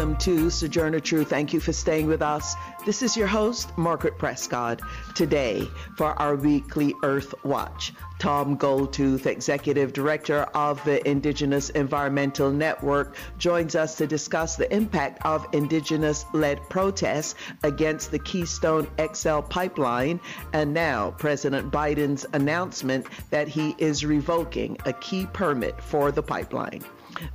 Welcome to Sojourner Truth. Thank you for staying with us. This is your host, Margaret Prescott. Today, for our weekly Earth Watch, Tom Goldtooth, Executive Director of the Indigenous Environmental Network, joins us to discuss the impact of Indigenous led protests against the Keystone XL pipeline and now President Biden's announcement that he is revoking a key permit for the pipeline.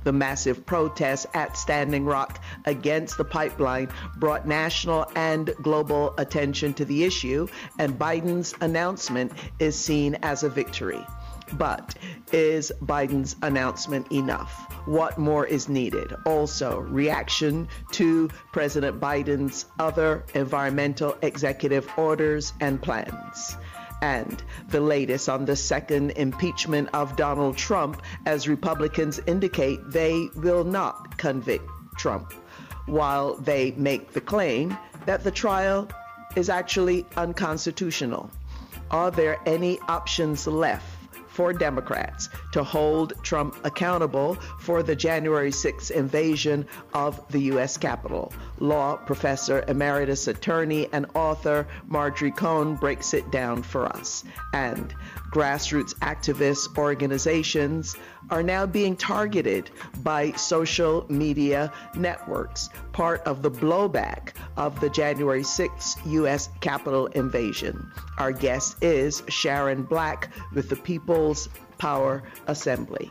The massive protests at Standing Rock against the pipeline brought national and global attention to the issue, and Biden's announcement is seen as a victory. But is Biden's announcement enough? What more is needed? Also, reaction to President Biden's other environmental executive orders and plans and the latest on the second impeachment of Donald Trump as Republicans indicate they will not convict Trump, while they make the claim that the trial is actually unconstitutional. Are there any options left for Democrats to hold Trump accountable for the January 6th invasion of the U.S. Capitol. Law professor, emeritus attorney, and author Marjorie Cohn breaks it down for us. And grassroots activist organizations are now being targeted by social media networks, part of the blowback of the January 6th U.S. Capitol invasion. Our guest is Sharon Black with the People's Power Assembly.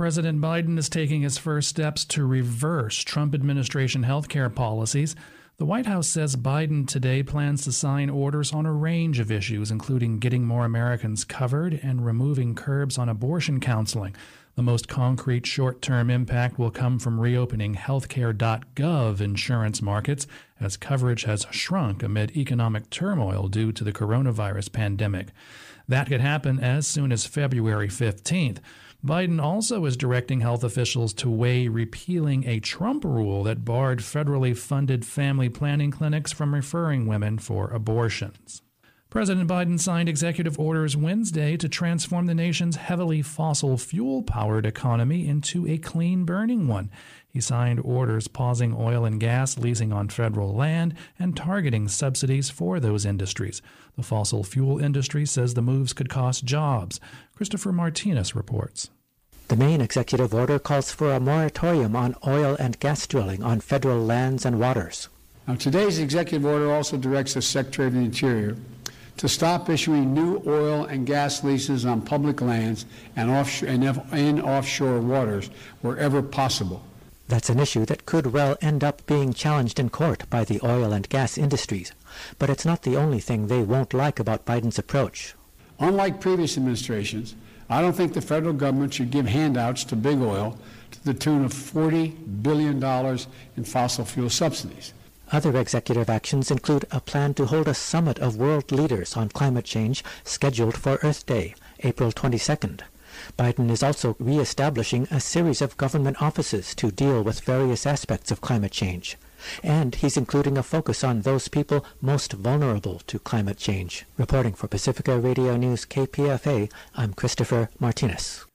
President Biden is taking his first steps to reverse Trump administration health care policies. The White House says Biden today plans to sign orders on a range of issues, including getting more Americans covered and removing curbs on abortion counseling. The most concrete short term impact will come from reopening healthcare.gov insurance markets as coverage has shrunk amid economic turmoil due to the coronavirus pandemic. That could happen as soon as February 15th. Biden also is directing health officials to weigh repealing a Trump rule that barred federally funded family planning clinics from referring women for abortions. President Biden signed executive orders Wednesday to transform the nation's heavily fossil fuel powered economy into a clean burning one. He signed orders pausing oil and gas leasing on federal land and targeting subsidies for those industries. The fossil fuel industry says the moves could cost jobs. Christopher Martinez reports. The main executive order calls for a moratorium on oil and gas drilling on federal lands and waters. Now, today's executive order also directs the Secretary of the Interior to stop issuing new oil and gas leases on public lands and, offshore, and in offshore waters wherever possible. That's an issue that could well end up being challenged in court by the oil and gas industries. But it's not the only thing they won't like about Biden's approach. Unlike previous administrations, I don't think the federal government should give handouts to big oil to the tune of $40 billion in fossil fuel subsidies. Other executive actions include a plan to hold a summit of world leaders on climate change scheduled for Earth Day, April 22nd. Biden is also reestablishing a series of government offices to deal with various aspects of climate change. And he's including a focus on those people most vulnerable to climate change. Reporting for Pacifica Radio News KPFA, I'm Christopher Martinez.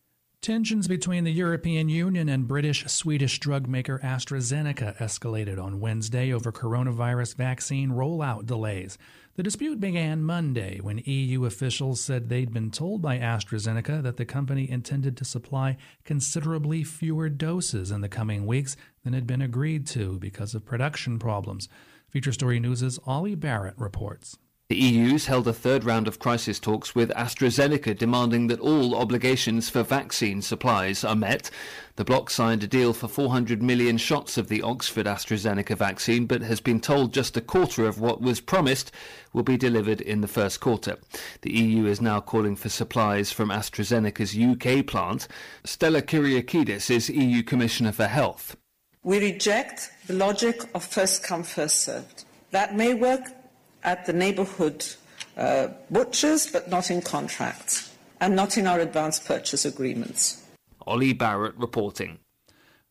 Tensions between the European Union and British Swedish drug maker AstraZeneca escalated on Wednesday over coronavirus vaccine rollout delays. The dispute began Monday when EU officials said they'd been told by AstraZeneca that the company intended to supply considerably fewer doses in the coming weeks than had been agreed to because of production problems. Feature Story News' Ollie Barrett reports. The EU's held a third round of crisis talks with AstraZeneca demanding that all obligations for vaccine supplies are met. The bloc signed a deal for 400 million shots of the Oxford AstraZeneca vaccine, but has been told just a quarter of what was promised will be delivered in the first quarter. The EU is now calling for supplies from AstraZeneca's UK plant. Stella Kyriakides is EU Commissioner for Health. We reject the logic of first come, first served. That may work at the neighbourhood uh, butchers, but not in contracts and not in our advance purchase agreements. Ollie Barrett reporting.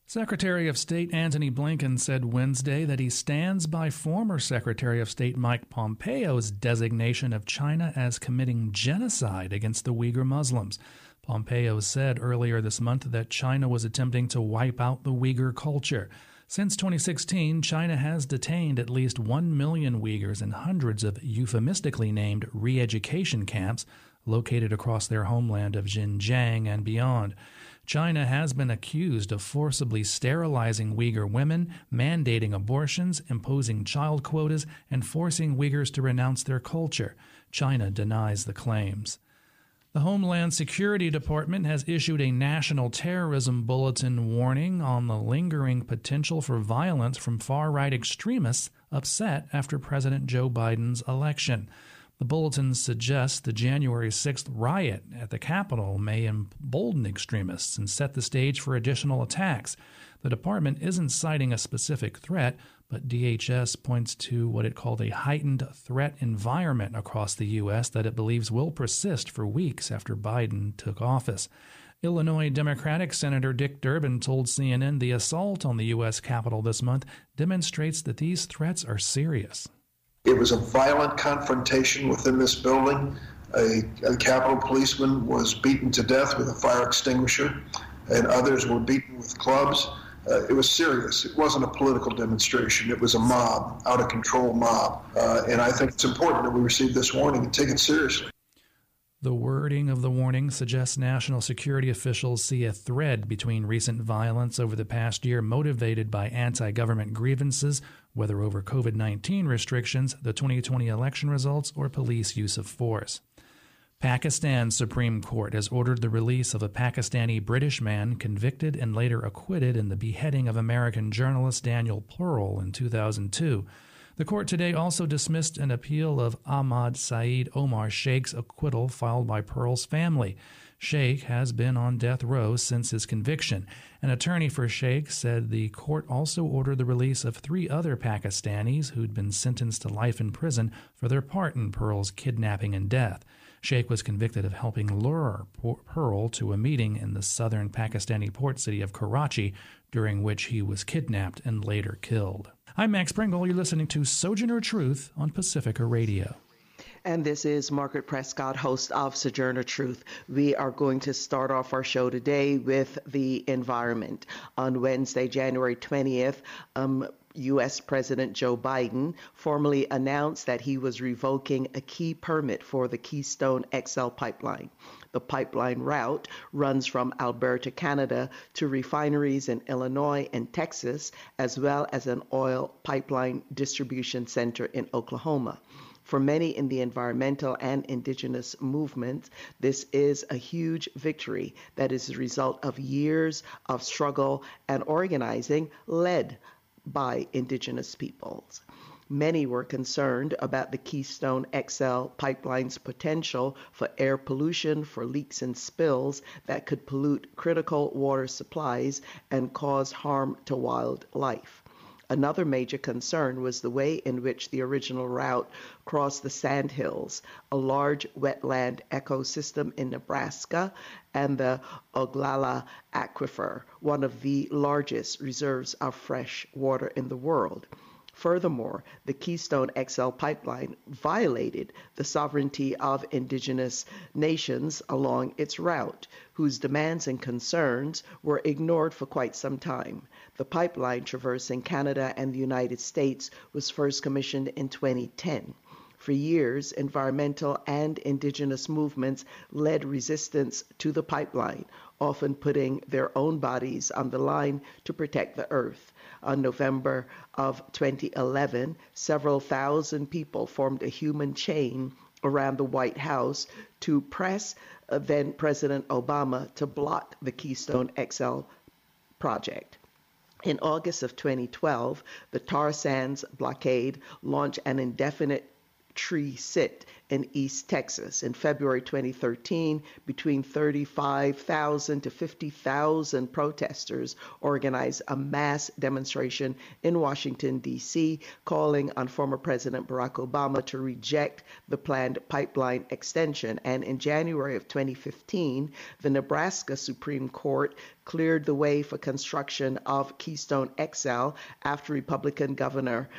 Secretary of State Antony Blinken said Wednesday that he stands by former Secretary of State Mike Pompeo's designation of China as committing genocide against the Uyghur Muslims. Pompeo said earlier this month that China was attempting to wipe out the Uyghur culture. Since 2016, China has detained at least 1 million Uyghurs in hundreds of euphemistically named re education camps located across their homeland of Xinjiang and beyond. China has been accused of forcibly sterilizing Uyghur women, mandating abortions, imposing child quotas, and forcing Uyghurs to renounce their culture. China denies the claims. The Homeland Security Department has issued a national terrorism bulletin warning on the lingering potential for violence from far right extremists upset after President Joe Biden's election. The bulletin suggests the January 6th riot at the Capitol may embolden extremists and set the stage for additional attacks. The department isn't citing a specific threat, but DHS points to what it called a heightened threat environment across the U.S. that it believes will persist for weeks after Biden took office. Illinois Democratic Senator Dick Durbin told CNN the assault on the U.S. Capitol this month demonstrates that these threats are serious. It was a violent confrontation within this building. A, a Capitol policeman was beaten to death with a fire extinguisher, and others were beaten with clubs. Uh, it was serious. It wasn't a political demonstration. It was a mob, out of control mob. Uh, and I think it's important that we receive this warning and take it seriously. The wording of the warning suggests national security officials see a thread between recent violence over the past year motivated by anti government grievances whether over COVID 19 restrictions, the 2020 election results, or police use of force. Pakistan's Supreme Court has ordered the release of a Pakistani British man convicted and later acquitted in the beheading of American journalist Daniel Pearl in 2002. The court today also dismissed an appeal of Ahmad Saeed Omar Sheikh's acquittal filed by Pearl's family. Sheikh has been on death row since his conviction. An attorney for Sheikh said the court also ordered the release of three other Pakistanis who'd been sentenced to life in prison for their part in Pearl's kidnapping and death. Sheikh was convicted of helping lure Pearl to a meeting in the southern Pakistani port city of Karachi, during which he was kidnapped and later killed. I'm Max Pringle. You're listening to Sojourner Truth on Pacifica Radio. And this is Margaret Prescott, host of Sojourner Truth. We are going to start off our show today with the environment. On Wednesday, January 20th, um, U.S. President Joe Biden formally announced that he was revoking a key permit for the Keystone XL pipeline. The pipeline route runs from Alberta, Canada to refineries in Illinois and Texas, as well as an oil pipeline distribution center in Oklahoma. For many in the environmental and indigenous movements, this is a huge victory that is the result of years of struggle and organizing led by indigenous peoples. Many were concerned about the Keystone XL pipeline's potential for air pollution, for leaks and spills that could pollute critical water supplies and cause harm to wildlife. Another major concern was the way in which the original route crossed the Sandhills, a large wetland ecosystem in Nebraska, and the Ogallala Aquifer, one of the largest reserves of fresh water in the world. Furthermore, the Keystone XL pipeline violated the sovereignty of indigenous nations along its route, whose demands and concerns were ignored for quite some time. The pipeline traversing Canada and the United States was first commissioned in 2010. For years, environmental and indigenous movements led resistance to the pipeline, often putting their own bodies on the line to protect the earth. on November of 2011, several thousand people formed a human chain around the White House to press uh, then President Obama to block the Keystone XL project. In August of 2012, the tar sands blockade launched an indefinite tree sit in East Texas. In February 2013, between 35,000 to 50,000 protesters organized a mass demonstration in Washington, D.C., calling on former President Barack Obama to reject the planned pipeline extension. And in January of 2015, the Nebraska Supreme Court cleared the way for construction of Keystone XL after Republican Governor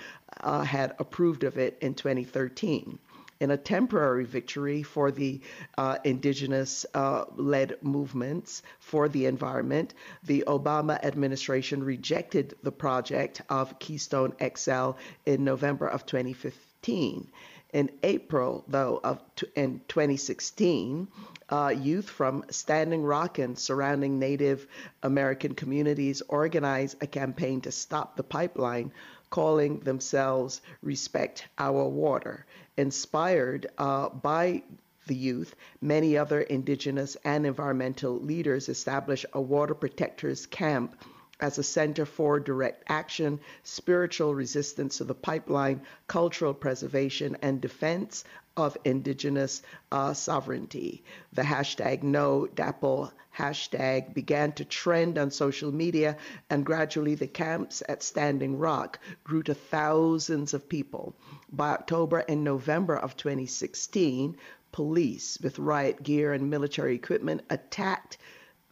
uh, had approved of it in 2013 in a temporary victory for the uh, indigenous uh, led movements for the environment, the Obama administration rejected the project of Keystone XL in November of 2015. In April, though, of in 2016, uh, youth from Standing Rock and surrounding Native American communities organized a campaign to stop the pipeline calling themselves Respect Our Water. Inspired uh, by the youth, many other indigenous and environmental leaders established a water protectors camp as a center for direct action, spiritual resistance to the pipeline, cultural preservation, and defense of indigenous uh, sovereignty. The hashtag no DAPL hashtag began to trend on social media, and gradually the camps at Standing Rock grew to thousands of people. By October and November of 2016, police with riot gear and military equipment attacked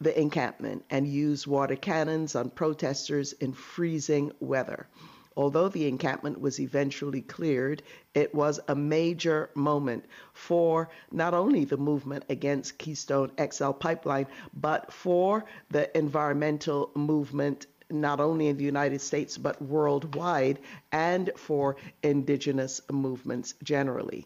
the encampment and used water cannons on protesters in freezing weather. Although the encampment was eventually cleared, it was a major moment for not only the movement against Keystone XL pipeline, but for the environmental movement not only in the United States but worldwide and for indigenous movements generally.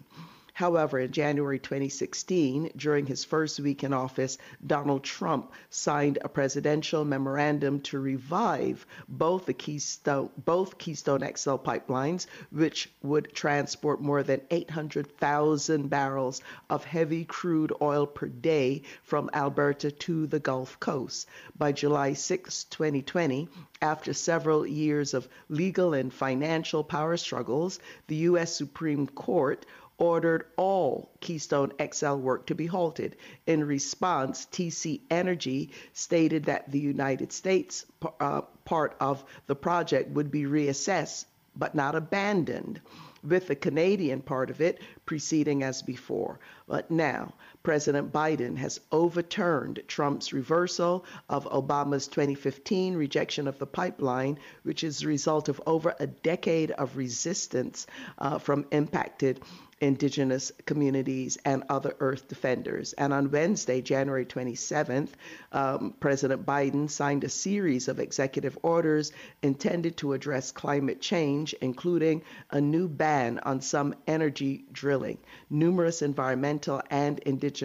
However, in January 2016, during his first week in office, Donald Trump signed a presidential memorandum to revive both the Keystone both Keystone XL pipelines, which would transport more than 800,000 barrels of heavy crude oil per day from Alberta to the Gulf Coast. By July 6, 2020, after several years of legal and financial power struggles, the U.S. Supreme Court ordered all Keystone XL work to be halted. In response, TC Energy stated that the United States uh, part of the project would be reassessed but not abandoned, with the Canadian part of it proceeding as before. But now, President Biden has overturned Trump's reversal of Obama's 2015 rejection of the pipeline, which is the result of over a decade of resistance uh, from impacted indigenous communities and other earth defenders. And on Wednesday, January 27th, um, President Biden signed a series of executive orders intended to address climate change, including a new ban on some energy drilling. Numerous environmental and indigenous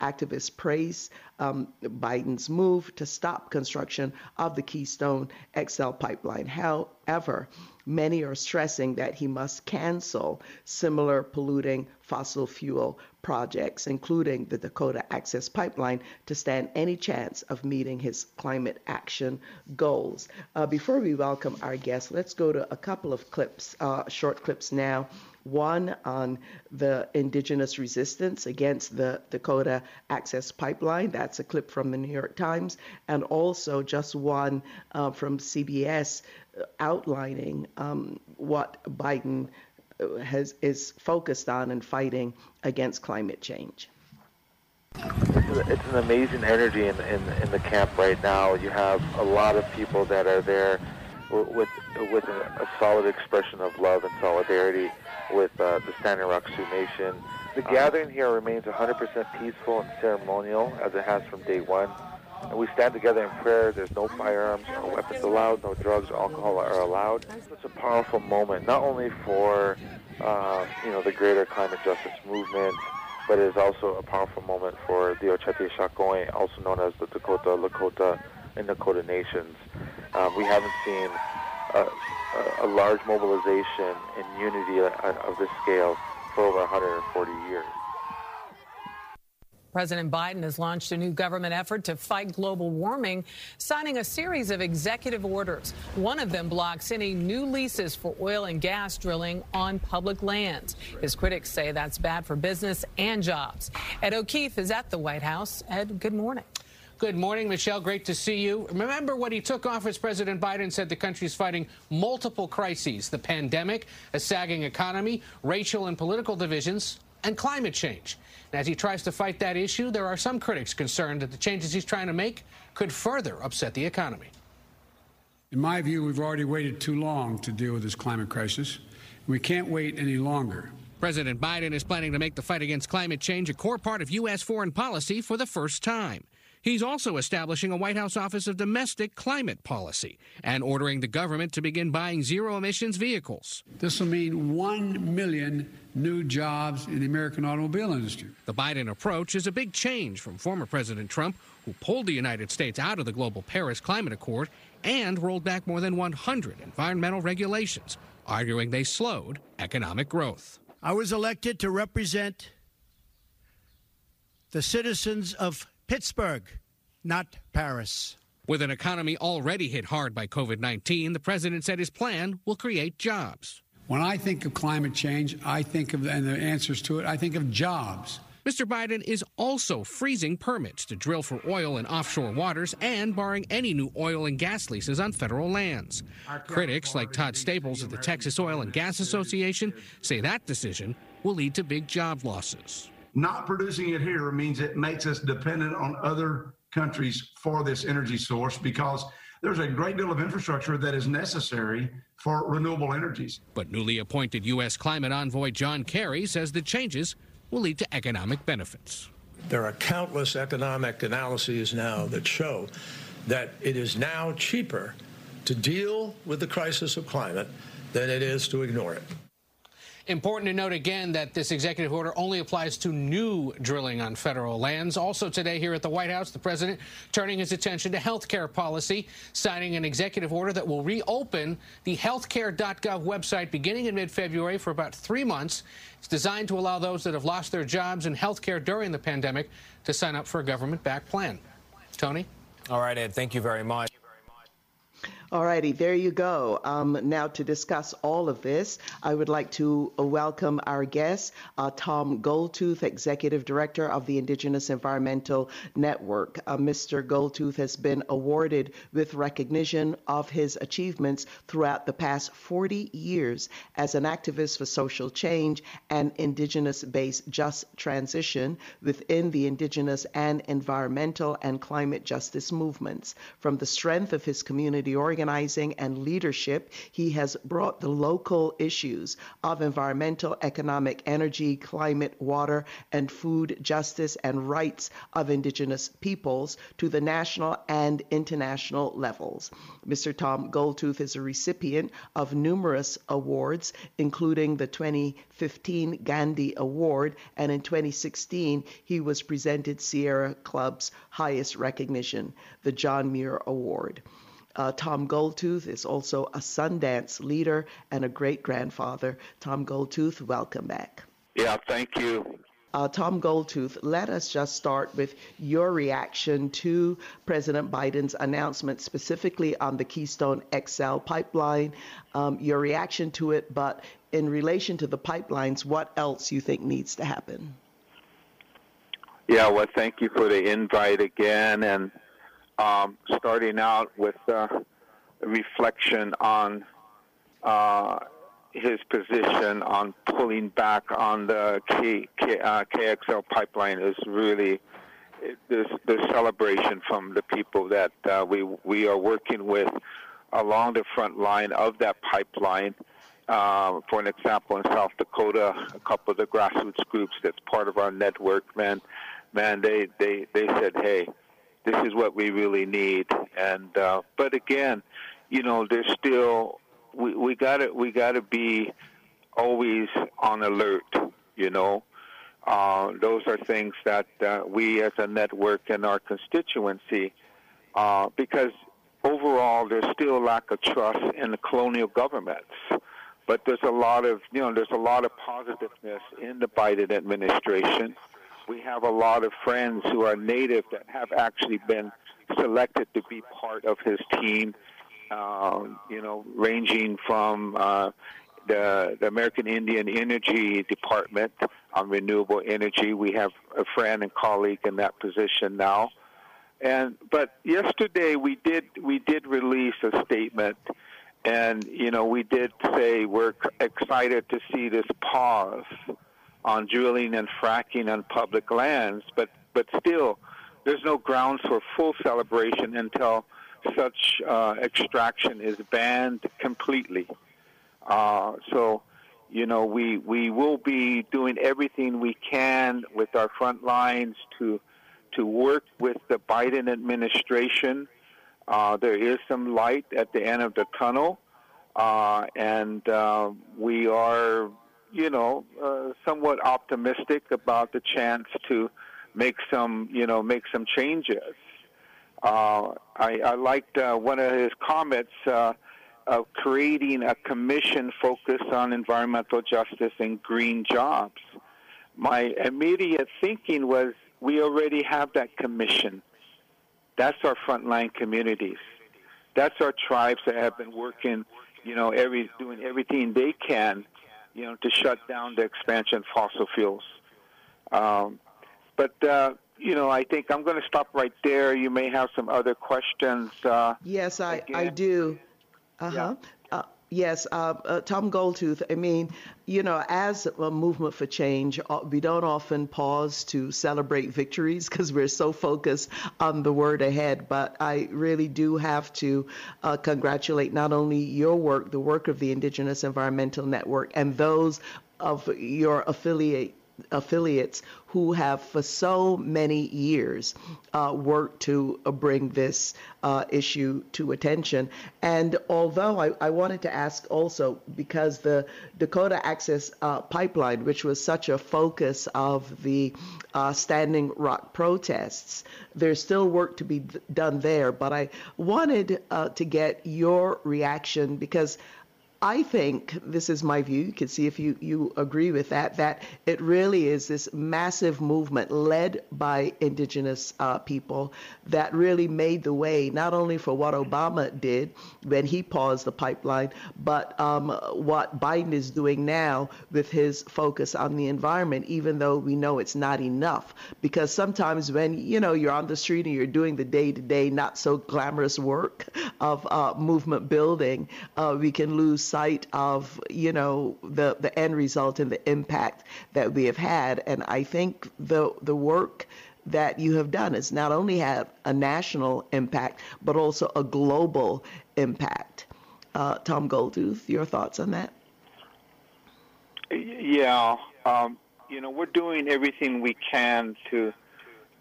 activists praise um, Biden's move to stop construction of the Keystone XL pipeline. However, Many are stressing that he must cancel similar polluting fossil fuel projects, including the Dakota Access Pipeline, to stand any chance of meeting his climate action goals. Uh, before we welcome our guests, let's go to a couple of clips, uh, short clips now one on the indigenous resistance against the Dakota Access Pipeline. That's a clip from the New York Times, and also just one uh, from CBS outlining um, what Biden uh, has is focused on and fighting against climate change. It's an amazing energy in, in, in the camp right now. You have a lot of people that are there with with a, a solid expression of love and solidarity with uh, the Standing Rock Sioux Nation. The gathering here remains 100% peaceful and ceremonial, as it has from day one. And we stand together in prayer. There's no firearms or weapons allowed, no drugs or alcohol are allowed. It's a powerful moment, not only for uh, you know the greater climate justice movement, but it is also a powerful moment for the Oceti Sakowin, also known as the Dakota, Lakota, and Nakota nations. Um, we haven't seen a, a large mobilization and unity of this scale for over 140 years. President Biden has launched a new government effort to fight global warming, signing a series of executive orders. One of them blocks any new leases for oil and gas drilling on public lands. His critics say that's bad for business and jobs. Ed O'Keefe is at the White House. Ed, good morning. Good morning, Michelle. Great to see you. Remember when he took office, President Biden said the country is fighting multiple crises the pandemic, a sagging economy, racial and political divisions, and climate change. And as he tries to fight that issue, there are some critics concerned that the changes he's trying to make could further upset the economy. In my view, we've already waited too long to deal with this climate crisis. We can't wait any longer. President Biden is planning to make the fight against climate change a core part of U.S. foreign policy for the first time. He's also establishing a White House Office of Domestic Climate Policy and ordering the government to begin buying zero emissions vehicles. This will mean 1 million new jobs in the American automobile industry. The Biden approach is a big change from former President Trump, who pulled the United States out of the global Paris Climate Accord and rolled back more than 100 environmental regulations, arguing they slowed economic growth. I was elected to represent the citizens of Pittsburgh, not Paris. With an economy already hit hard by COVID 19, the president said his plan will create jobs. When I think of climate change, I think of, and the answers to it, I think of jobs. Mr. Biden is also freezing permits to drill for oil in offshore waters and barring any new oil and gas leases on federal lands. Critics like Todd Staples of the Texas Oil and Gas Association say that decision will lead to big job losses. Not producing it here means it makes us dependent on other countries for this energy source because there's a great deal of infrastructure that is necessary for renewable energies. But newly appointed U.S. climate envoy John Kerry says the changes will lead to economic benefits. There are countless economic analyses now that show that it is now cheaper to deal with the crisis of climate than it is to ignore it. Important to note again that this executive order only applies to new drilling on federal lands. Also today here at the White House, the president turning his attention to health care policy, signing an executive order that will reopen the healthcare.gov website beginning in mid-February for about three months. It's designed to allow those that have lost their jobs in health care during the pandemic to sign up for a government-backed plan. Tony? All right, Ed, thank you very much. All righty, there you go. Um, now, to discuss all of this, I would like to welcome our guest, uh, Tom Goldtooth, Executive Director of the Indigenous Environmental Network. Uh, Mr. Goldtooth has been awarded with recognition of his achievements throughout the past 40 years as an activist for social change and Indigenous based just transition within the Indigenous and environmental and climate justice movements. From the strength of his community organization, organizing and leadership, he has brought the local issues of environmental, economic, energy, climate, water, and food justice and rights of Indigenous peoples to the national and international levels. Mr. Tom Goldtooth is a recipient of numerous awards, including the 2015 Gandhi Award, and in 2016, he was presented Sierra Club's highest recognition, the John Muir Award. Uh, Tom Goldtooth is also a Sundance leader and a great grandfather. Tom Goldtooth, welcome back. Yeah, thank you. Uh, Tom Goldtooth, let us just start with your reaction to President Biden's announcement, specifically on the Keystone XL pipeline, um, your reaction to it, but in relation to the pipelines, what else you think needs to happen? Yeah, well, thank you for the invite again. And um, starting out with uh, a reflection on uh, his position on pulling back on the K, K, uh, KXL pipeline is really the celebration from the people that uh, we we are working with along the front line of that pipeline. Uh, for an example, in South Dakota, a couple of the grassroots groups that's part of our network, man, man, they they they said, hey, this is what we really need. And uh, but again, you know, there's still we we got to we got to be always on alert. You know, uh, those are things that uh, we as a network and our constituency, uh, because overall, there's still a lack of trust in the colonial governments. But there's a lot of, you know, there's a lot of positiveness in the Biden administration. We have a lot of friends who are native that have actually been selected to be part of his team. Uh, you know, ranging from uh, the, the American Indian Energy Department on renewable energy. We have a friend and colleague in that position now. And but yesterday we did we did release a statement, and you know we did say we're excited to see this pause on drilling and fracking on public lands, but but still there's no grounds for full celebration until such uh, extraction is banned completely. Uh, so, you know, we we will be doing everything we can with our front lines to to work with the Biden administration. Uh, there is some light at the end of the tunnel, uh, and uh, we are, you know, uh, somewhat optimistic about the chance to make some, you know, make some changes. Uh, I, I liked uh, one of his comments uh, of creating a commission focused on environmental justice and green jobs. My immediate thinking was we already have that commission. That's our frontline communities. That's our tribes that have been working, you know, every doing everything they can, you know, to shut down the expansion of fossil fuels. Um, but uh, you know, I think I'm going to stop right there. You may have some other questions. Uh, yes, I, I do. Uh-huh. Yeah. Yes, uh, uh, Tom Goldtooth. I mean, you know, as a movement for change, uh, we don't often pause to celebrate victories because we're so focused on the word ahead. But I really do have to uh, congratulate not only your work, the work of the Indigenous Environmental Network, and those of your affiliate affiliates who have for so many years uh, worked to uh, bring this uh, issue to attention. And although I, I, wanted to ask also, because the Dakota Access uh, Pipeline, which was such a focus of the uh, Standing Rock protests, there's still work to be done there. But I wanted uh, to get your reaction because I think this is my view. You can see if you, you agree with that, that it really is this massive movement led by indigenous uh, people that really made the way, not only for what Obama did when he paused the pipeline, but um, what Biden is doing now with his focus on the environment, even though we know it's not enough. Because sometimes when, you know, you're on the street and you're doing the day-to-day, not so glamorous work of uh, movement building, uh, we can lose sight of you know the the end result and the impact that we have had. And I think the the work that you have done is not only had a national impact but also a global impact. Uh, Tom Goldtooth, your thoughts on that? Yeah, um, you know we're doing everything we can to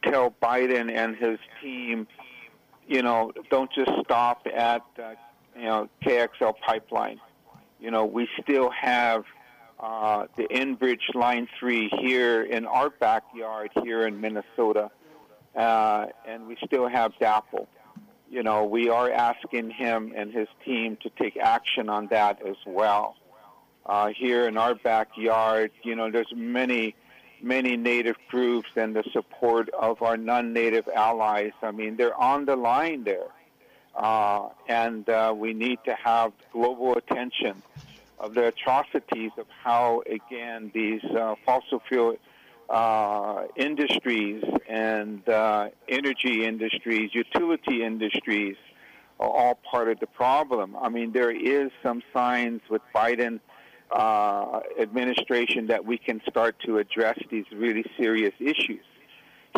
tell Biden and his team, you know, don't just stop at uh, you know KXL pipeline you know, we still have uh, the Enbridge Line 3 here in our backyard here in Minnesota, uh, and we still have DAPL. You know, we are asking him and his team to take action on that as well. Uh, here in our backyard, you know, there's many, many native groups and the support of our non-native allies. I mean, they're on the line there. Uh, and uh, we need to have global attention of the atrocities of how, again, these uh, fossil fuel uh, industries and uh, energy industries, utility industries are all part of the problem. I mean, there is some signs with Biden uh, administration that we can start to address these really serious issues.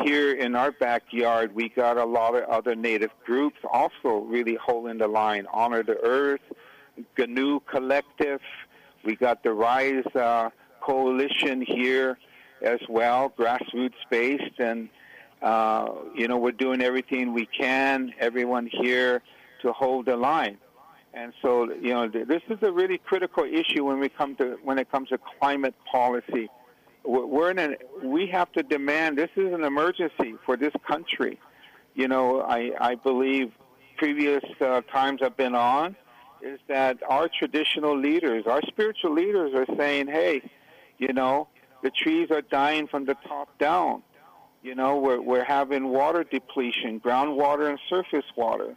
Here in our backyard, we got a lot of other native groups also really holding the line. Honor the Earth, Giniw Collective. We got the Rise uh, Coalition here as well, grassroots based, and uh, you know we're doing everything we can, everyone here, to hold the line. And so you know this is a really critical issue when we come to when it comes to climate policy. We're in an, we have to demand this is an emergency for this country. You know, I, I believe previous uh, times I've been on is that our traditional leaders, our spiritual leaders, are saying, "Hey, you know, the trees are dying from the top down. You know, we're we're having water depletion, groundwater and surface water.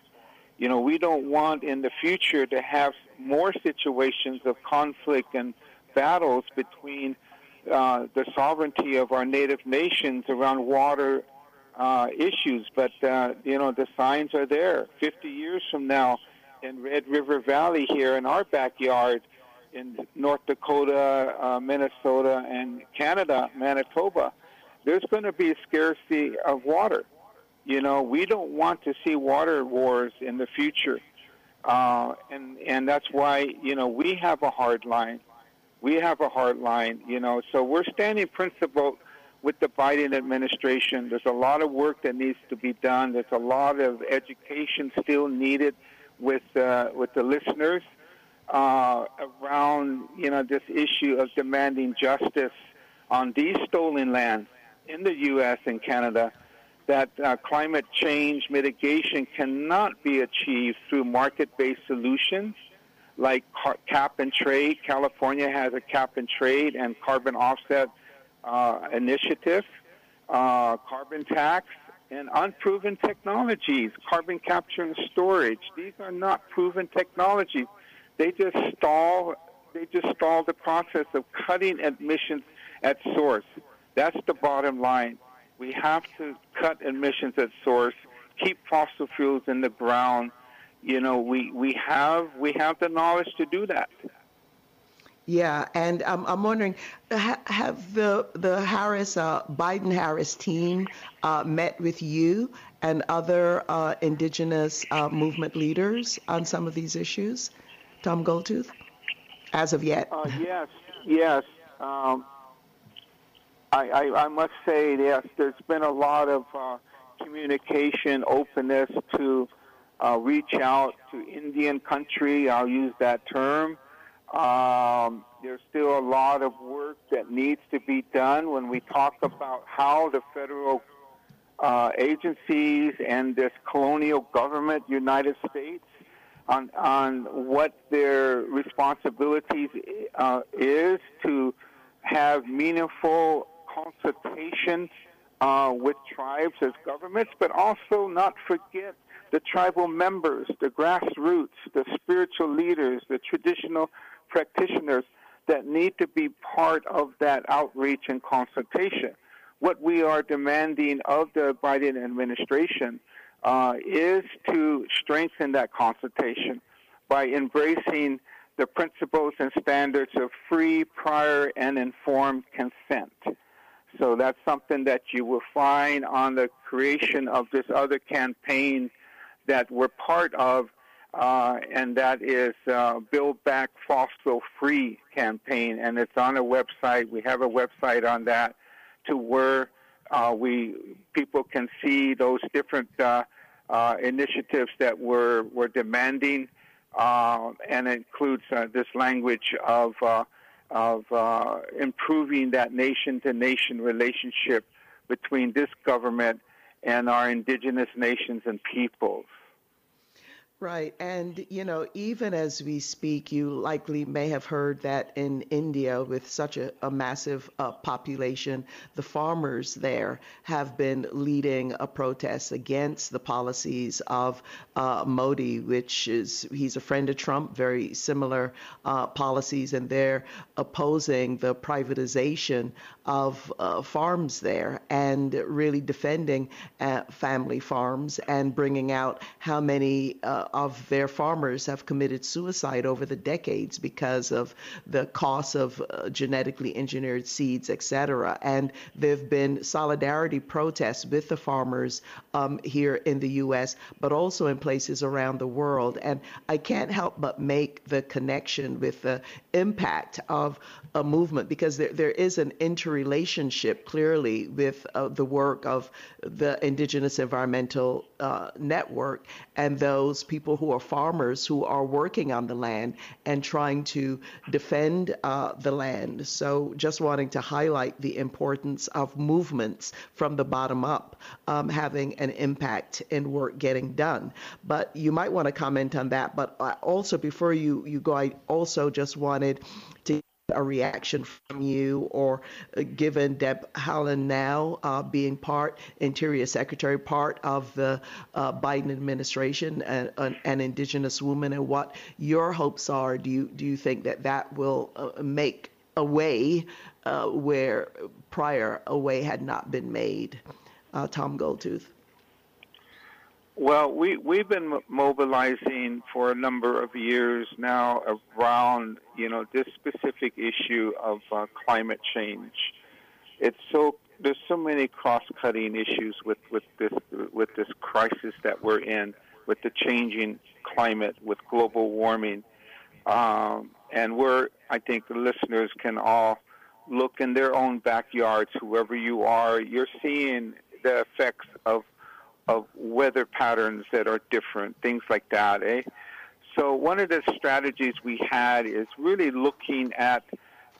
You know, we don't want in the future to have more situations of conflict and battles between uh, the sovereignty of our native nations around water uh, issues. But uh, you know, the signs are there. 50 years from now, in Red River Valley here in our backyard, in North Dakota, uh, Minnesota, and Canada, Manitoba, there's going to be a scarcity of water. You know, we don't want to see water wars in the future. Uh, and and that's why you know we have a hard line. We have a hard line. You know, so we're standing principle with the Biden administration. There's a lot of work that needs to be done. There's a lot of education still needed with uh, with the listeners uh, around you know this issue of demanding justice on these stolen lands in the U.S. and Canada that uh, climate change mitigation cannot be achieved through market-based solutions like cap and trade. California has a cap and trade and carbon offset uh, initiative, uh, carbon tax, and unproven technologies, carbon capture and storage. These are not proven technologies. They just stall. They just stall the process of cutting emissions at source. That's the bottom line. We have to cut emissions at source, keep fossil fuels in the ground. You know, we, we have we have the knowledge to do that. Yeah, and um, I'm wondering, have the the Harris uh, Biden Harris team uh, met with you and other uh, indigenous uh, movement leaders on some of these issues, Tom Goldtooth? As of yet, uh, yes, yes. Um, I, I, I must say, yes, there's been a lot of uh, communication, openness to uh, reach out to Indian country. I'll use that term. Um, there's still a lot of work that needs to be done when we talk about how the federal uh, agencies and this colonial government, United States, on on what their responsibilities uh, is to have meaningful consultation uh, with tribes as governments, but also not forget the tribal members, the grassroots, the spiritual leaders, the traditional practitioners that need to be part of that outreach and consultation. What we are demanding of the Biden administration uh, is to strengthen that consultation by embracing the principles and standards of free, prior, and informed consent. So that's something that you will find on the creation of this other campaign that we're part of, uh, and that is uh, Build Back Fossil Free campaign, and it's on a website. We have a website on that to where uh, we people can see those different uh, uh, initiatives that we're we're demanding, uh, and it includes this language of of uh, improving that nation to nation relationship between this government and our indigenous nations and peoples. Right. And, you know, even as we speak, you likely may have heard that in India, with such a, a massive uh, population, the farmers there have been leading a protest against the policies of uh, Modi, which is, he's a friend of Trump, very similar uh, policies, and they're opposing the privatization of uh, farms there and really defending uh, family farms and bringing out how many uh, of their farmers have committed suicide over the decades because of the cost of uh, genetically engineered seeds, et cetera. And there have been solidarity protests with the farmers um, here in the U.S., but also in places around the world. And I can't help but make the connection with the impact of a movement because there, there is an interrelationship clearly with uh, the work of the Indigenous Environmental uh, Network and those people who are farmers who are working on the land and trying to defend uh, the land. So, just wanting to highlight the importance of movements from the bottom up um, having an impact in work getting done. But you might want to comment on that. But uh, also, before you, you go, I also just wanted to a reaction from you or uh, given Deb Haaland now uh, being part, Interior Secretary, part of the uh, Biden administration and an, indigenous woman and what your hopes are. Do you, do you think that that will uh, make a way uh, where prior a way had not been made? Tom Goldtooth. Well, we we've been mobilizing for a number of years now around you know this specific issue of uh, climate change. It's so there's so many cross-cutting issues with with this with this crisis that we're in, with the changing climate, with global warming, um, and we're I think the listeners can all look in their own backyards, whoever you are, you're seeing the effects of of weather patterns that are different, things like that. Eh? So one of the strategies we had is really looking at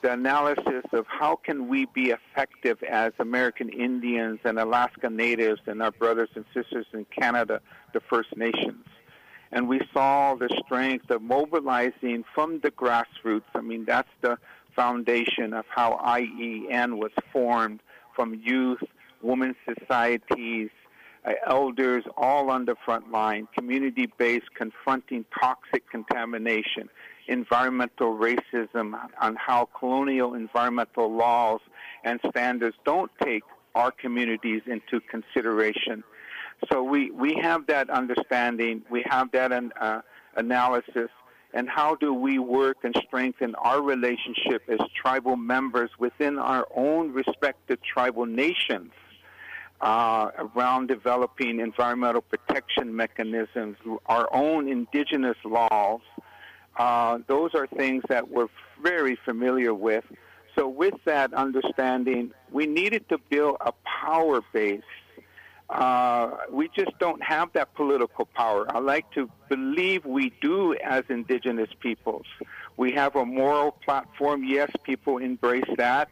the analysis of how can we be effective as American Indians and Alaska Natives and our brothers and sisters in Canada, the First Nations. And we saw the strength of mobilizing from the grassroots. I mean, that's the foundation of how IEN was formed from youth, women's societies, elders all on the front line, community based, confronting toxic contamination, environmental racism, on how colonial environmental laws and standards don't take our communities into consideration. So we, we have that understanding, we have that uh, analysis, and how do we work and strengthen our relationship as tribal members within our own respective tribal nations uh, around developing environmental protection mechanisms, our own indigenous laws. Uh, those are things that we're very familiar with. So, with that understanding, we needed to build a power base. Uh, we just don't have that political power. I like to believe we do as indigenous peoples. We have a moral platform. Yes, people embrace that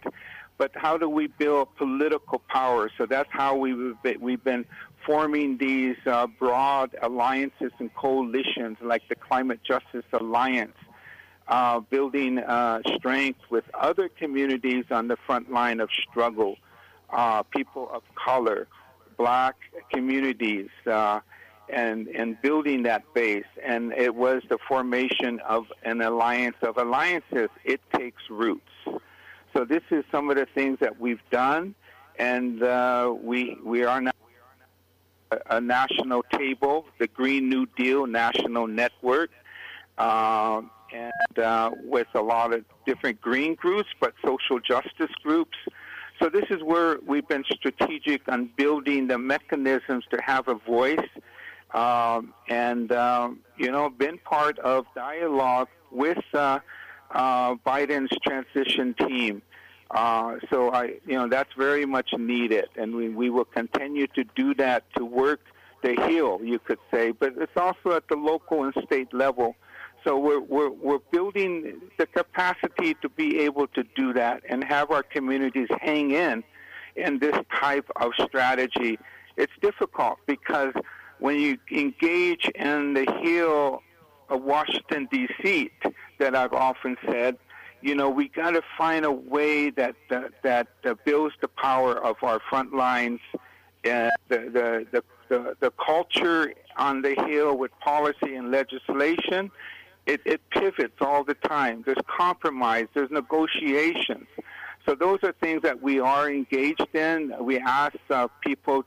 but how do we build political power? So that's how we've been, we've been forming these uh, broad alliances and coalitions like the Climate Justice Alliance, uh, building uh, strength with other communities on the front line of struggle, uh, people of color, black communities, uh, and, and building that base. And it was the formation of an alliance of alliances. It takes roots. So this is some of the things that we've done, and uh, we we are now a, national table, the Green New Deal National Network, um, and uh, with a lot of different green groups, but social justice groups. So this is where we've been strategic on building the mechanisms to have a voice, um, and um, you know, been part of dialogue with. Uh, uh, Biden's transition team. Uh, so I, you know, that's very much needed, and we, we will continue to do that to work the heal, you could say. But it's also at the local and state level. So we're, we're, we're building the capacity to be able to do that and have our communities hang in in this type of strategy. It's difficult because when you engage in the heel of Washington, D.C., that I've often said, you know, we got to find a way that that, that uh, builds the power of our front lines, and the, the the the the culture on the hill with policy and legislation. It, it pivots all the time. There's compromise. There's negotiations. So those are things that we are engaged in. We ask uh, people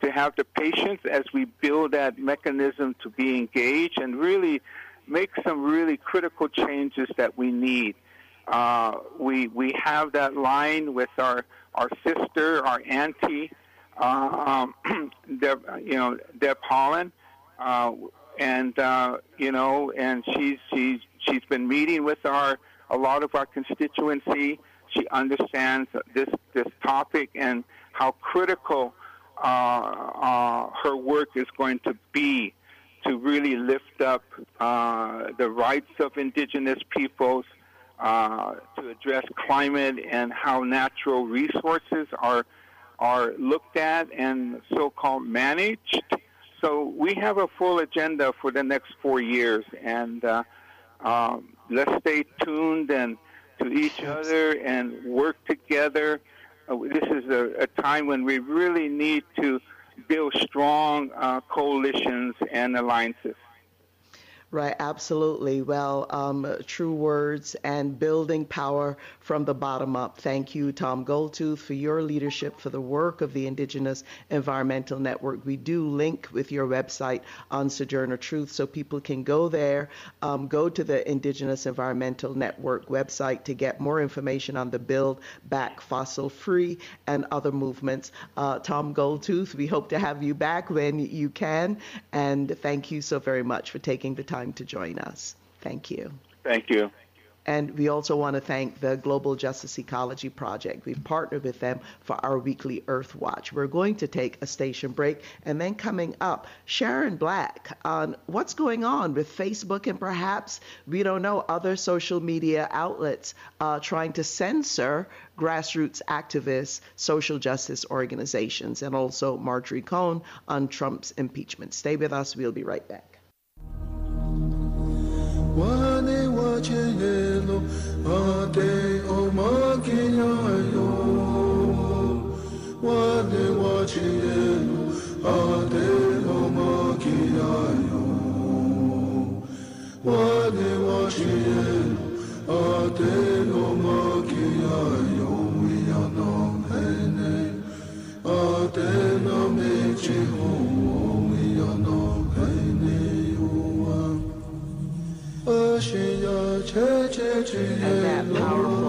to have the patience as we build that mechanism to be engaged and really make some really critical changes that we need. Uh, we we have that line with our our sister, our auntie, uh, um, Deb, you know Deb Haaland, uh, and uh, you know, and she's she's she's been meeting with our a lot of our constituency. She understands this this topic and how critical uh, uh, her work is going to be to really lift up uh, the rights of indigenous peoples, uh, to address climate and how natural resources are are looked at and so-called managed. So we have a full agenda for the next four years, and uh, um, let's stay tuned and to each other and work together. Uh, this is a, a, time when we really need to build strong uh, coalitions and alliances. Right, absolutely. Well, um, true words and building power from the bottom up. Thank you, Tom Goldtooth, for your leadership, for the work of the Indigenous Environmental Network. We do link with your website on Sojourner Truth so people can go there, um, go to the Indigenous Environmental Network website to get more information on the Build Back Fossil Free and other movements. Uh, Tom Goldtooth, we hope to have you back when you can. And thank you so very much for taking the time time to join us. Thank you. Thank you. And we also want to thank the Global Justice Ecology Project. We've partnered with them for our weekly Earth Watch. We're going to take a station break and then coming up, Sharon Black on what's going on with Facebook and perhaps, we don't know, other social media outlets uh, trying to censor grassroots activists, social justice organizations, and also Marjorie Cohn on Trump's impeachment. Stay with us. We'll be right back. Wane wache yelo ate o makinya yo Wane wache yelo ate o makinya yo Wane wache yelo ate yo Wiyano hene ate and that powerful,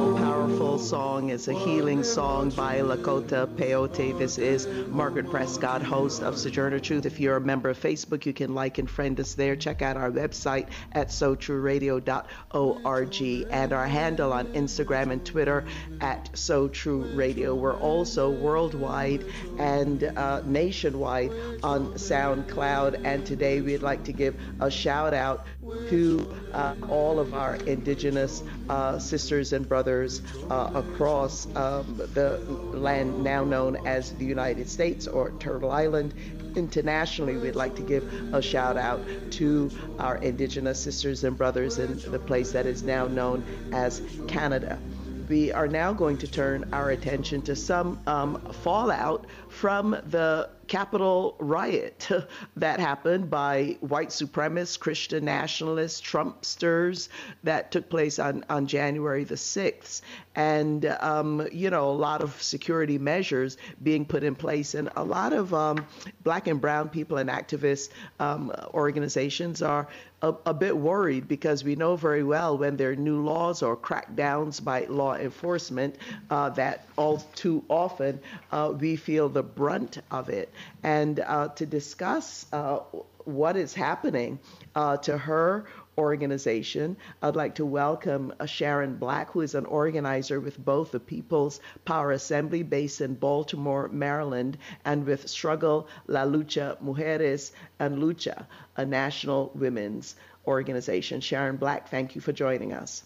song is a healing song by Lakota Peyote. This is Margaret Prescott, host of Sojourner Truth. If you're a member of Facebook, you can like and friend us there. Check out our website at SoTrueRadio.org and our handle on Instagram and Twitter at SoTrueRadio. We're also worldwide and uh, nationwide on SoundCloud. And today we'd like to give a shout out to uh, all of our indigenous uh, sisters and brothers uh, across um, the land now known as the United States or Turtle Island. Internationally, we'd like to give a shout out to our indigenous sisters and brothers in the place that is now known as Canada we are now going to turn our attention to some um, fallout from the Capitol riot that happened by white supremacists, Christian nationalists, Trumpsters that took place on, on January the 6th. And, um, you know, a lot of security measures being put in place. And a lot of um, black and brown people and activist um, organizations are a, a, bit worried because we know very well when there are new laws or crackdowns by law enforcement uh, that all too often uh, we feel the brunt of it and uh, to discuss uh, what is happening uh, to her organization. I'd like to welcome uh, Sharon Black, who is an organizer with both the People's Power Assembly based in Baltimore, Maryland, and with Struggle La Lucha Mujeres en Lucha, a national women's organization. Sharon Black, thank you for joining us.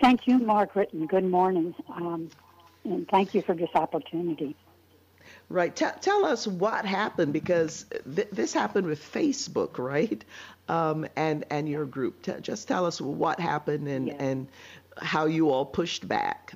Thank you, Margaret, and good morning. Um, and thank you for this opportunity. Right. T- tell us what happened because th- this happened with Facebook, right? Um, and and your group. T- just tell us what happened and and how you all pushed back.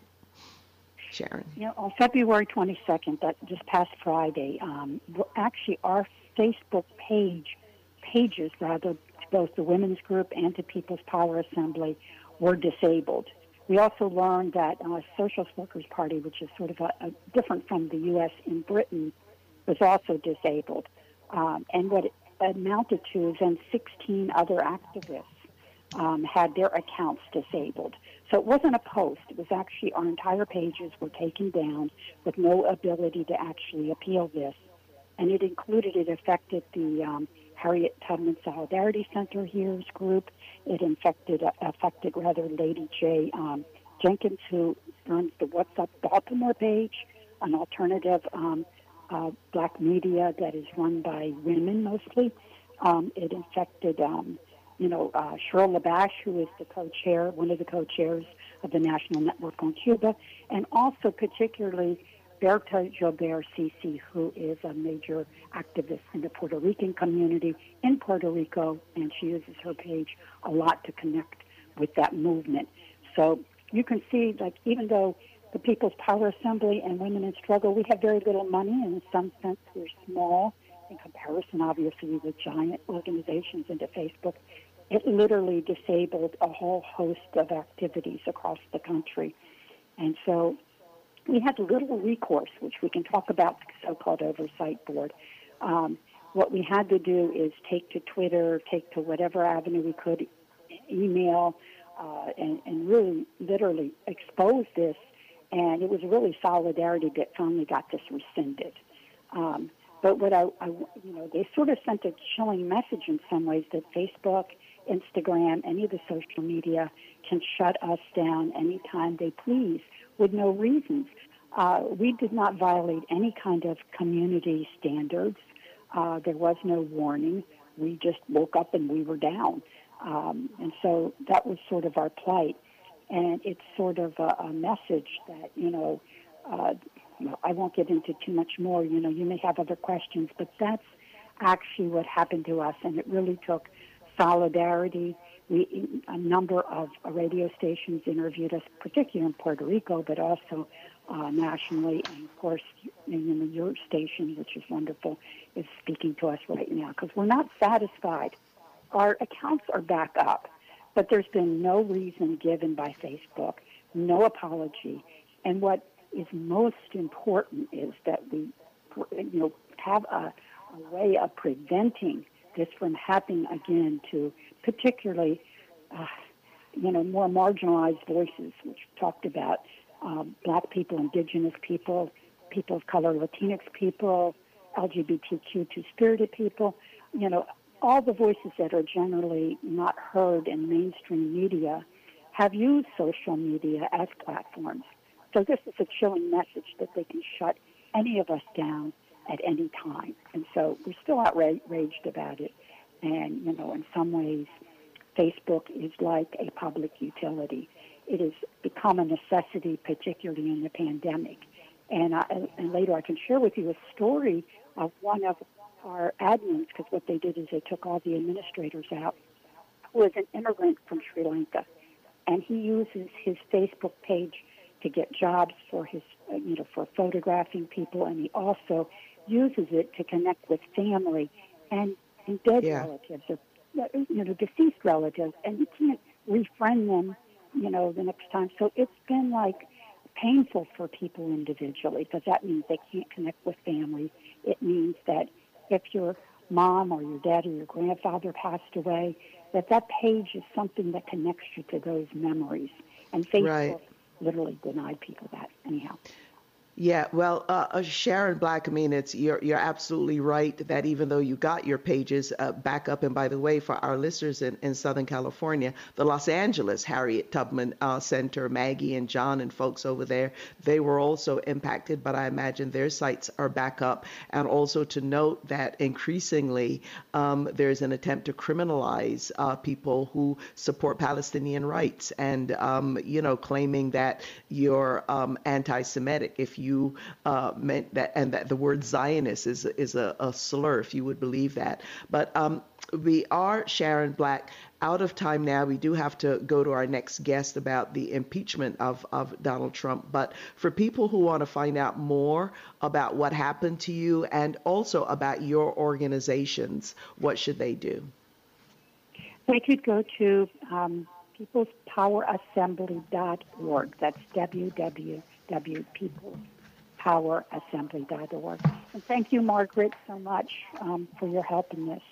Sharon. You know, on February 22nd, that just past Friday, um, actually our Facebook page, pages rather, both the women's group and the People's Power Assembly, were disabled. We also learned that uh, Socialist Workers Party, which is sort of a, a different from the U.S. in Britain, was also disabled. Um, and what it amounted to is then 16 other activists um, had their accounts disabled. So it wasn't a post. It was actually our entire pages were taken down with no ability to actually appeal this. And it included, it affected the um, Harriet Tubman Solidarity Center here's group. It infected, affected rather Lady J. Um, Jenkins, who runs the What's Up Baltimore page, an alternative um, uh, black media that is run by women mostly. Um, it infected, um, you know, uh, Cheryl LaBash, who is the co-chair, one of the co-chairs of the National Network on Cuba, and also particularly Berta Gilbert Ceci, who is a major activist in the Puerto Rican community in Puerto Rico, and she uses her page a lot to connect with that movement. So you can see, like, even though the People's Power Assembly and Women in Struggle, we have very little money, and in some sense we're small in comparison, obviously, with giant organizations into Facebook. It literally disabled a whole host of activities across the country. And so we had little recourse, which we can talk about the so-called oversight board. Um, what we had to do is take to Twitter, take to whatever avenue we could, email, uh, and, and really, literally expose this. And it was really solidarity that finally got this rescinded. Um, but what I, I, you know, they sort of sent a chilling message in some ways that Facebook, Instagram, any of the social media can shut us down anytime they please with no reasons. Uh, we did not violate any kind of community standards. Uh, there was no warning. We just woke up and we were down. Um, and so that was sort of our plight. And it's sort of a, a message that, you know, uh, I won't get into too much more. You know, you may have other questions, but that's actually what happened to us. And it really took solidarity we, a number of radio stations interviewed us, particularly in Puerto Rico, but also uh, nationally. And of course, you know, your station, which is wonderful, is speaking to us right now because we're not satisfied. Our accounts are back up, but there's been no reason given by Facebook, no apology. And what is most important is that we, you know, have a, a way of preventing this from happening again to particularly, uh, you know, more marginalized voices, which talked about um, black people, indigenous people, people of color, Latinx people, LGBTQ two-spirited people, you know, all the voices that are generally not heard in mainstream media have used social media as platforms. So this is a chilling message that they can shut any of us down at any time. And so we're still outraged about it. And, you know, in some ways, Facebook is like a public utility. It has become a necessity, particularly in the pandemic. And, I, and later I can share with you a story of one of our admins, because what they did is they took all the administrators out, who was an immigrant from Sri Lanka. And he uses his Facebook page to get jobs for his, you know, for photographing people, and he also uses it to connect with family and and dead yeah. relatives or you know deceased relatives, and you can't refriend them, you know, the next time. So it's been like painful for people individually because that means they can't connect with family. It means that if your mom or your dad or your grandfather passed away, that that page is something that connects you to those memories. And Facebook right. literally denied people that anyhow. Yeah, well, uh, uh, Sharon Black, I mean, it's you're you're absolutely right that even though you got your pages uh, back up, and by the way, for our listeners in, in Southern California, the Los Angeles Harriet Tubman uh, Center, Maggie and John and folks over there, they were also impacted, but I imagine their sites are back up. And also to note that increasingly um, there's an attempt to criminalize uh, people who support Palestinian rights, and um, you know, claiming that you're um, anti-Semitic if you uh, meant that, and that the word Zionist is is a, a slur, if you would believe that. But um, we are Sharon Black out of time now. We do have to go to our next guest about the impeachment of, of Donald Trump. But for people who want to find out more about what happened to you and also about your organizations, what should they do? They could go to um, peoplespowerassembly.org. That's www www.peoplespowerassembly.org. And thank you, Margaret, so much um, for your help in this.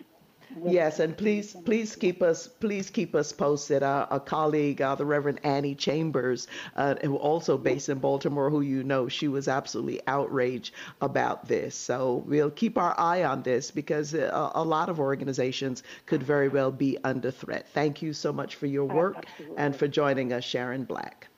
Yes, and please, please keep us, please keep us posted. Uh, a colleague, uh, the Reverend Annie Chambers, uh, who also based in Baltimore, who you know, she was absolutely outraged about this. So we'll keep our eye on this because a, uh, a lot of organizations could very well be under threat. Thank you so much for your work and for joining us, Sharon Black.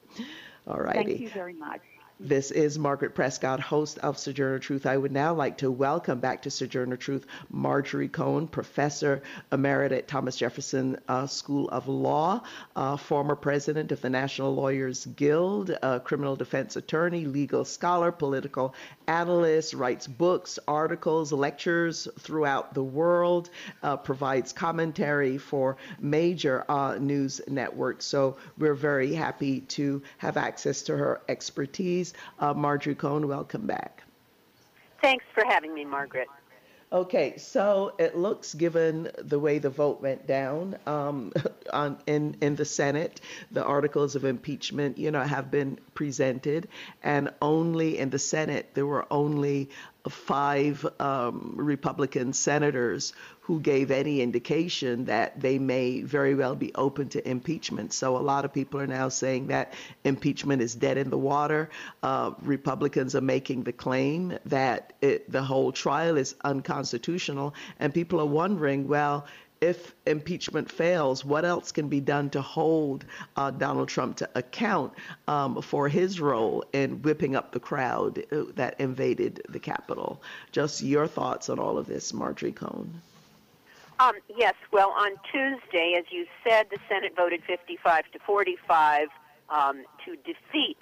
All righty. Thank you very much. This is Margaret Prescott, host of Sojourner Truth. I would now like to welcome back to Sojourner Truth Marjorie Cohn, professor emerita at Thomas Jefferson uh, School of Law, uh, former president of the National Lawyers Guild, criminal defense attorney, legal scholar, political analyst, writes books, articles, lectures throughout the world, uh, provides commentary for major uh, news networks. So we're very happy to have access to her expertise. Uh, Marjorie Cohn, welcome back. Thanks for having me, Margaret. Okay, so it looks, given the way the vote went down um, on, in in the Senate, the articles of impeachment, you know, have been presented, and only in the Senate there were only five um, Republican senators who gave any indication that they may very well be open to impeachment. So a lot of people are now saying that impeachment is dead in the water. Uh, Republicans are making the claim that it, the whole trial is unconstitutional, and people are wondering, well, if impeachment fails, what else can be done to hold uh, Donald Trump to account um, for his role in whipping up the crowd uh, that invaded the Capitol? Just your thoughts on all of this, Marjorie Cohn. Um, yes, well, on Tuesday, as you said, the Senate voted 55 to 45 um, to defeat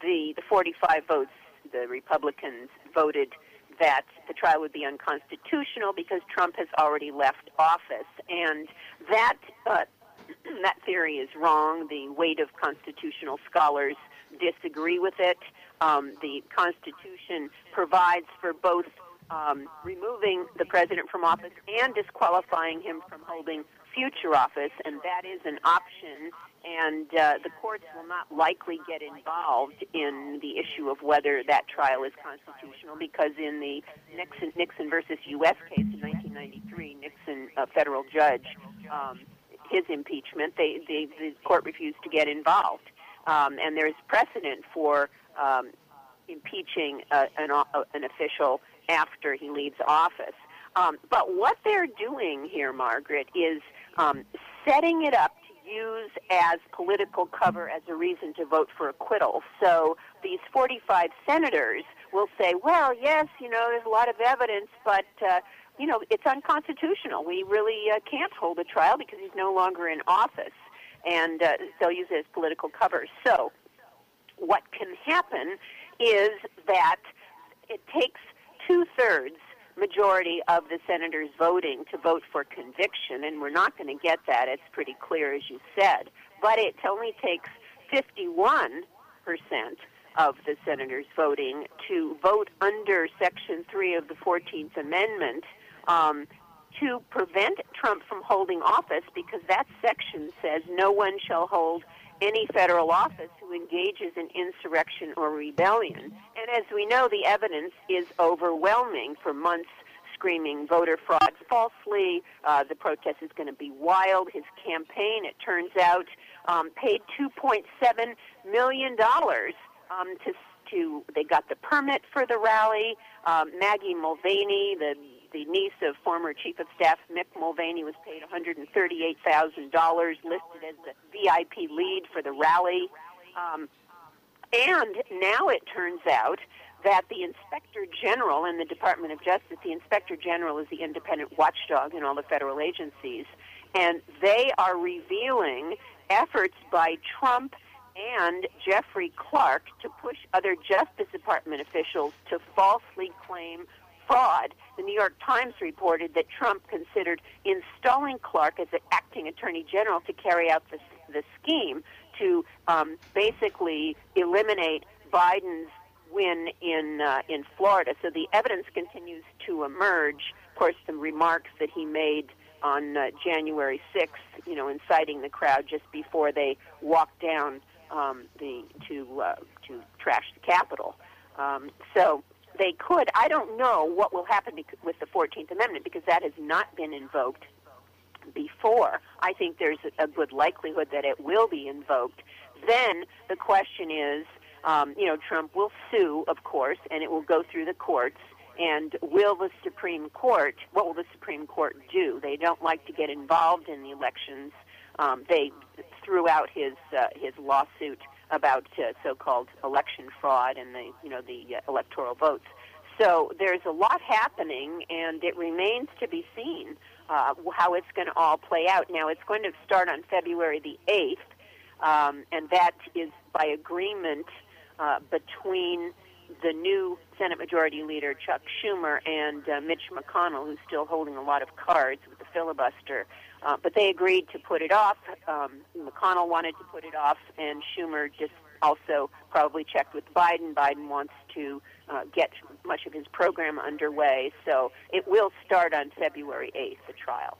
the, the 45 votes the Republicans voted that the trial would be unconstitutional because Trump has already left office, and that uh, that theory is wrong. The weight of constitutional scholars disagree with it. Um, the Constitution provides for both um, removing the president from office and disqualifying him from holding future office, and that is an option. And uh, the courts will not likely get involved in the issue of whether that trial is constitutional because in the Nixon, Nixon versus U.S. case in 1993, Nixon, a federal judge, um, his impeachment, they, they, the court refused to get involved. Um, and there's precedent for um, impeaching uh, an, uh, an official after he leaves office. Um, but what they're doing here, Margaret, is um, setting it up to use as political cover as a reason to vote for acquittal. So these 45 senators will say, well, yes, you know, there's a lot of evidence, but, uh, you know, it's unconstitutional. We really uh, can't hold a trial because he's no longer in office. And uh, they'll use it as political cover. So what can happen is that it takes two thirds majority of the senators voting to vote for conviction, and we're not going to get that. It's pretty clear, as you said. But it only takes 51 percent of the senators voting to vote under Section 3 of the 14th Amendment um, to prevent Trump from holding office because that section says no one shall hold any federal office who engages in insurrection or rebellion. And as we know, the evidence is overwhelming for months screaming voter fraud falsely. Uh, the protest is going to be wild. His campaign, it turns out, um, paid $2.7 million um, to, to, they got the permit for the rally. Um, Maggie Mulvaney, the the niece of former Chief of Staff Mick Mulvaney was paid $138,000, listed as the VIP lead for the rally. Um, and now it turns out that the Inspector General in the Department of Justice, the Inspector General is the independent watchdog in all the federal agencies, and they are revealing efforts by Trump and Jeffrey Clark to push other Justice Department officials to falsely claim fraud. The New York Times reported that Trump considered installing Clark as an acting attorney general to carry out the, the scheme to um, basically eliminate Biden's win in uh, in Florida. So the evidence continues to emerge. Of course, the remarks that he made on uh, January 6th, you know, inciting the crowd just before they walked down um, the to uh, to trash the Capitol. Um, so they could. I don't know what will happen with the 14th Amendment because that has not been invoked before. I think there's a good likelihood that it will be invoked. Then the question is, um, you know, Trump will sue, of course, and it will go through the courts. And will the Supreme Court, what will the Supreme Court do? They don't like to get involved in the elections. Um, they threw out his uh, his lawsuit about uh, so-called election fraud and the you know the uh, electoral votes. So there's a lot happening, and it remains to be seen uh, how it's going to all play out. Now, it's going to start on February the 8th, um, and that is by agreement uh, between the new Senate Majority Leader Chuck Schumer and uh, Mitch McConnell, who's still holding a lot of cards with the filibuster. Uh, but they agreed to put it off. Um, McConnell wanted to put it off, and Schumer just also probably checked with Biden. Biden wants to uh, get much of his program underway, so it will start on February 8th, the trial.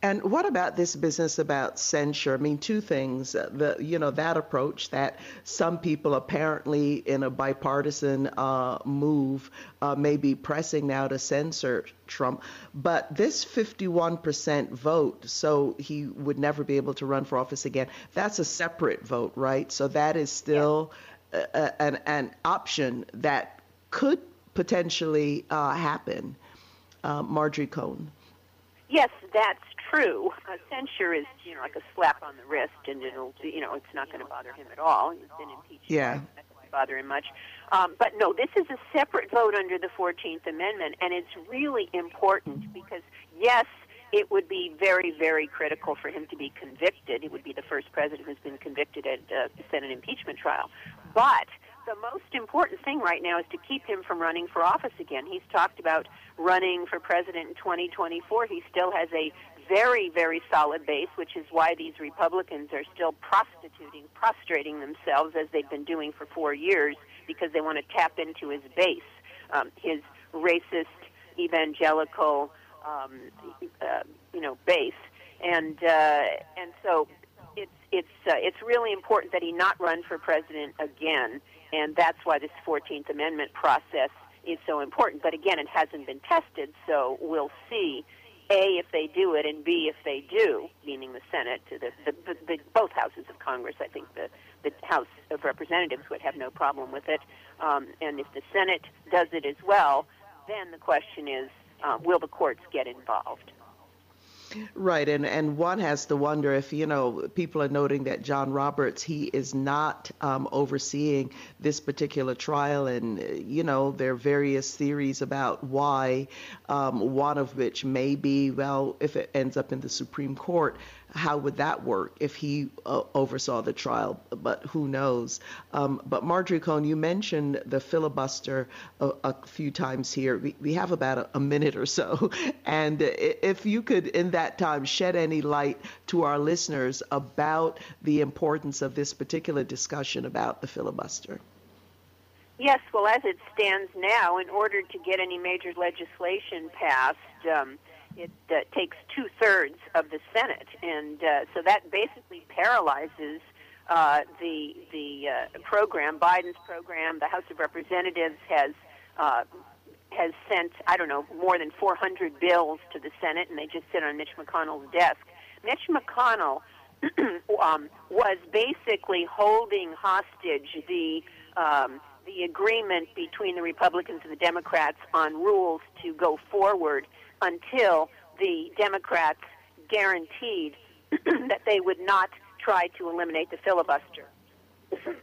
And what about this business about censure? I mean, two things. Uh, the you know that approach that some people apparently in a bipartisan uh, move uh, may be pressing now to censor Trump, but this 51% vote, so he would never be able to run for office again. That's a separate vote, right? So that is still yeah. a, a, an an option that could potentially uh, happen. Uh, Marjorie Cohn. Yes, that's true. Uh, censure is, you know, like a slap on the wrist, and it'll, you know, it's not going to bother him at all. He's been impeached. Yeah. Not bother him much. Um, but no, this is a separate vote under the 14th Amendment, and it's really important because, yes, it would be very, very critical for him to be convicted. He would be the first president who's been convicted at uh, a Senate impeachment trial. But the most important thing right now is to keep him from running for office again. He's talked about running for president in 2024. He still has a very, very solid base, which is why these Republicans are still prostituting, prostrating themselves as they've been doing for four years because they want to tap into his base, um, his racist, evangelical, um, uh, you know, base, and uh, and so it's it's uh, it's really important that he not run for president again, and that's why this Fourteenth Amendment process is so important. But again, it hasn't been tested, so we'll see. A, if they do it, and B, if they do, meaning the Senate, the, the, the, the both houses of Congress. I think the, the House of Representatives would have no problem with it. Um, and if the Senate does it as well, then the question is, uh, will the courts get involved? Right, and and one has to wonder if you know people are noting that John Roberts he is not um, overseeing this particular trial, and you know there are various theories about why. Um, one of which may be well, if it ends up in the Supreme Court, how would that work if he uh, oversaw the trial? But who knows? Um, but Marjorie Cohn, you mentioned the filibuster a, a few times here. We, we have about a, a, minute or so. And if you could, in that time, shed any light to our listeners about the importance of this particular discussion about the filibuster. Yes, well, as it stands now, in order to get any major legislation passed, um, it uh, takes two thirds of the Senate, and uh, so that basically paralyzes uh, the the uh, program. Biden's program. The House of Representatives has uh, has sent I don't know more than 400 bills to the Senate, and they just sit on Mitch McConnell's desk. Mitch McConnell um, was basically holding hostage the um, the agreement between the Republicans and the Democrats on rules to go forward until the Democrats guaranteed that they would not try to eliminate the filibuster.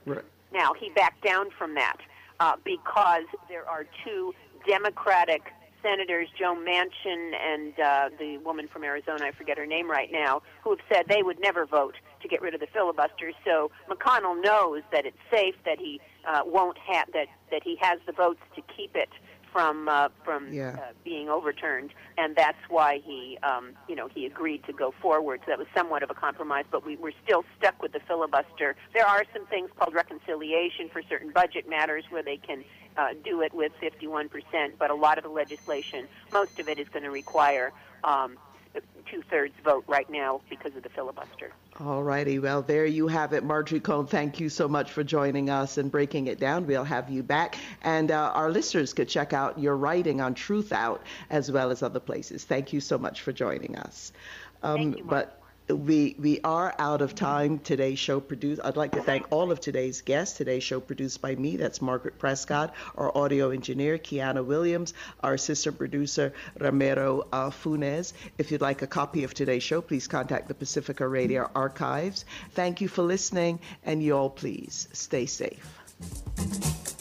Right. Now, he backed down from that uh, because there are two Democratic senators, Joe Manchin and uh, the woman from Arizona, I forget her name right now, who have said they would never vote to get rid of the filibuster. So McConnell knows that it's safe, that he uh, won't have that that he has the votes to keep it from uh, from yeah. uh, being overturned, and that's why he um, you know he agreed to go forward. So that was somewhat of a compromise, but we were still stuck with the filibuster. There are some things called reconciliation for certain budget matters where they can uh, do it with 51%, but a lot of the legislation, most of it is going to require um, two thirds vote right now because of the filibuster. All righty. Well, there you have it. Marjorie Cohn, thank you so much for joining us and breaking it down. We'll have you back. And uh, our listeners could check out your writing on Truth Out as well as other places. Thank you so much for joining us. Um, but we we are out of time. Today's show produced. I'd like to thank all of today's guests. Today's show produced by me. That's Margaret Prescott. Our audio engineer Kiana Williams. Our assistant producer Ramiro uh, Funes. If you'd like a copy of today's show, please contact the Pacifica Radio Archives. Thank you for listening, and you all please stay safe.